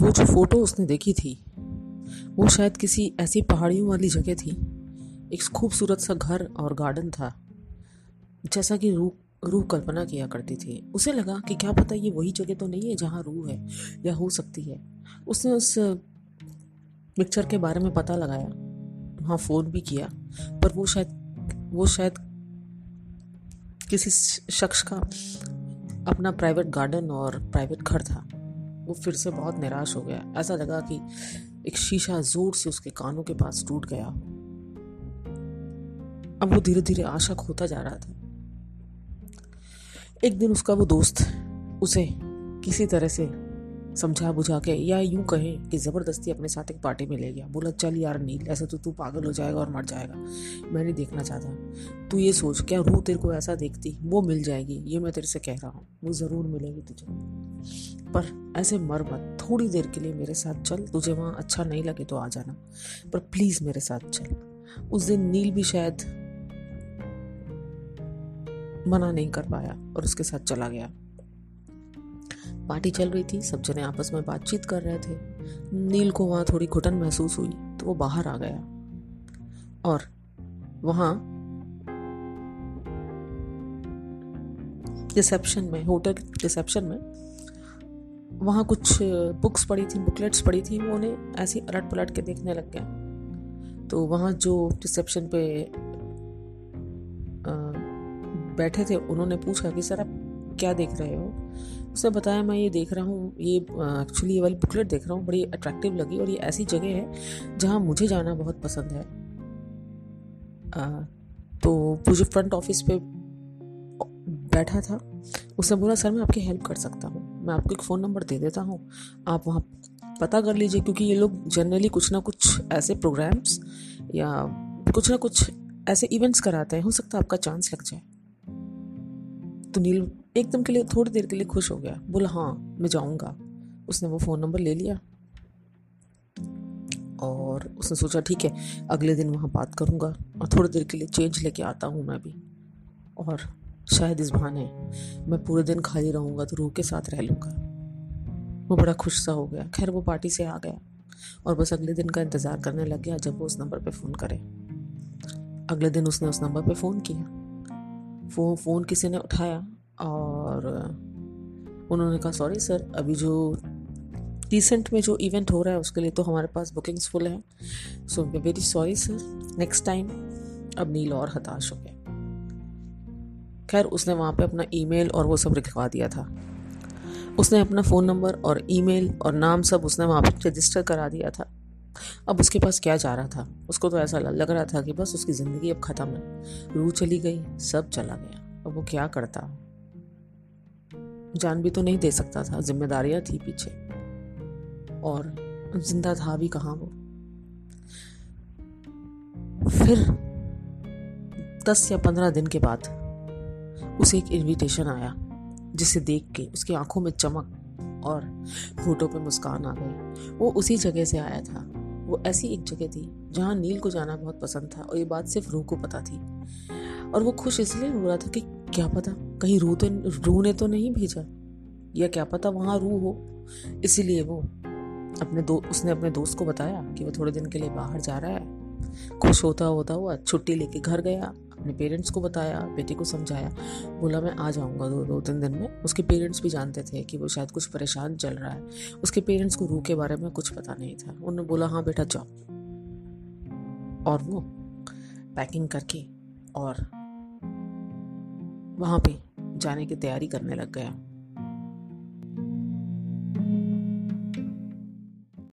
वो जो फ़ोटो उसने देखी थी, वो शायद किसी ऐसी पहाड़ियों वाली जगह थी। एक खूबसूरत सा घर और गार्डन था, जैसा कि रूह रूह कल्पना किया करती थी। उसे लगा कि क्या पता ये वही जगह तो नहीं है जहाँ रूह है, या हो सकती है। उसने उस पिक्चर के बारे में पता लगाया, वहाँ फ़ोन भी किया, पर वो शायद वो शायद किसी शख्स का अपना प्राइवेट गार्डन और प्राइवेट घर था। वो फिर से बहुत निराश हो गया। ऐसा लगा कि एक शीशा ज़ोर से उसके कानों के पास टूट गया। अब वो धीरे धीरे आशा खोता जा रहा था। एक दिन उसका वो दोस्त उसे किसी तरह से समझा बुझा के या यूँ कहें कि ज़बरदस्ती अपने साथ एक पार्टी में ले गया। बोला, चल यार नील, ऐसे तो तू पागल हो जाएगा और मर जाएगा। मैं नहीं देखना चाहता। तू ये सोच, क्या रूह तेरे को ऐसा देखती? वो मिल जाएगी, ये मैं तेरे से कह रहा हूँ। वो ज़रूर मिलेगी तुझे। पर ऐसे मर मत। थोड़ी देर के लिए मेरे साथ चल। तुझे वहाँ अच्छा नहीं लगे तो आ जाना। पर प्लीज़ मेरे साथ चल। उस दिन नील भी शायद मना नहीं कर पाया और उसके साथ चला गया। पार्टी चल रही थी। सब जने आपस में बातचीत कर रहे थे। नील को वहाँ थोड़ी घुटन महसूस हुई तो वो बाहर आ गया। और वहाँ रिसेप्शन में, होटल रिसेप्शन में वहाँ कुछ बुक्स पड़ी थी बुकलेट्स पड़ी थी वो उन्हें ऐसे अलट पलट के देखने लग गया। तो वहाँ जो रिसेप्शन पे बैठे थे उन्होंने पूछा कि सर आप क्या देख रहे हो? उसने बताया मैं ये देख रहा हूँ ये एक्चुअली ये वाली बुकलेट देख रहा हूँ बड़ी अट्रैक्टिव लगी और ये ऐसी जगह है जहाँ मुझे जाना बहुत पसंद है। आ, तो जो फ्रंट ऑफ़िस पे बैठा था उसने बोला सर मैं आपकी हेल्प कर सकता हूँ। मैं आपको एक फ़ोन नंबर दे देता हूँ। आप वहाँ पता कर लीजिए, क्योंकि ये लोग जनरली कुछ ना कुछ ऐसे प्रोग्राम्स या कुछ ना कुछ ऐसे इवेंट्स कराते हैं। हो सकता है आपका चांस लग जाए। तो नील एकदम के लिए थोड़ी देर के लिए खुश हो गया। बोला हाँ मैं जाऊँगा। उसने वो फ़ोन नंबर ले लिया। और उसने सोचा, ठीक है, अगले दिन वहाँ बात करूँगा और थोड़ी देर के लिए चेंज लेके आता हूँ मैं भी। और शायद इस बहाने मैं पूरे दिन खाली रहूँगा तो रूह के साथ रह लूँगा। वो बड़ा खुश सा हो गया। खैर, वो पार्टी से आ गया और बस अगले दिन का इंतज़ार करने लग गया जब वो उस नंबर पे फ़ोन करे। अगले दिन उसने उस नंबर पे फ़ोन किया। फ़ोन फ़ोन किसी ने उठाया और उन्होंने कहा, सॉरी सर, अभी जो रिसेंट में जो इवेंट हो रहा है उसके लिए तो हमारे पास बुकिंग्स फुल हैं। So very sorry sir next time अब नील और हताश हो गया। खैर उसने वहाँ पे अपना ईमेल और वो सब लिखवा दिया था। उसने अपना फ़ोन नंबर और ईमेल और नाम सब उसने वहाँ पे रजिस्टर करा दिया था। अब उसके पास क्या जा रहा था? उसको तो ऐसा लग रहा था कि बस उसकी ज़िंदगी अब ख़त्म है। रूह चली गई, सब चला गया। अब वो क्या करता? जान भी तो नहीं दे सकता था, जिम्मेदारियाँ थी पीछे। और ज़िंदा था भी कहाँ वो? फिर दस या पंद्रह दिन के बाद उसे एक इनविटेशन आया, जिसे देख के उसकी आँखों में चमक और होठों पे मुस्कान आ गई। वो उसी जगह से आया था। वो ऐसी एक जगह थी, जहाँ नील को जाना बहुत पसंद था और ये बात सिर्फ़ रूह को पता थी। और वो खुश इसलिए हो रहा था कि क्या पता, कहीं रूह तो रूह ने तो नहीं भेजा। या क्या पता वहाँ रूह हो। इसीलिए वो अपने दो, उसने अपने दोस्त को बताया कि वो थोड़े दिन के लिए बाहर जा रहा है। खुश होता होता हुआ छुट्टी लेके घर गया। अपने पेरेंट्स को बताया, बेटी को समझाया, बोला, मैं आ जाऊँगा दो दो, तीन दिन में। उसके पेरेंट्स भी जानते थे कि वो शायद कुछ परेशान चल रहा है। उसके पेरेंट्स को रू के बारे में कुछ पता नहीं था। उन्होंने बोला हाँ बेटा, जाओ। और वो पैकिंग करके और वहाँ पे जाने की तैयारी करने लग गया।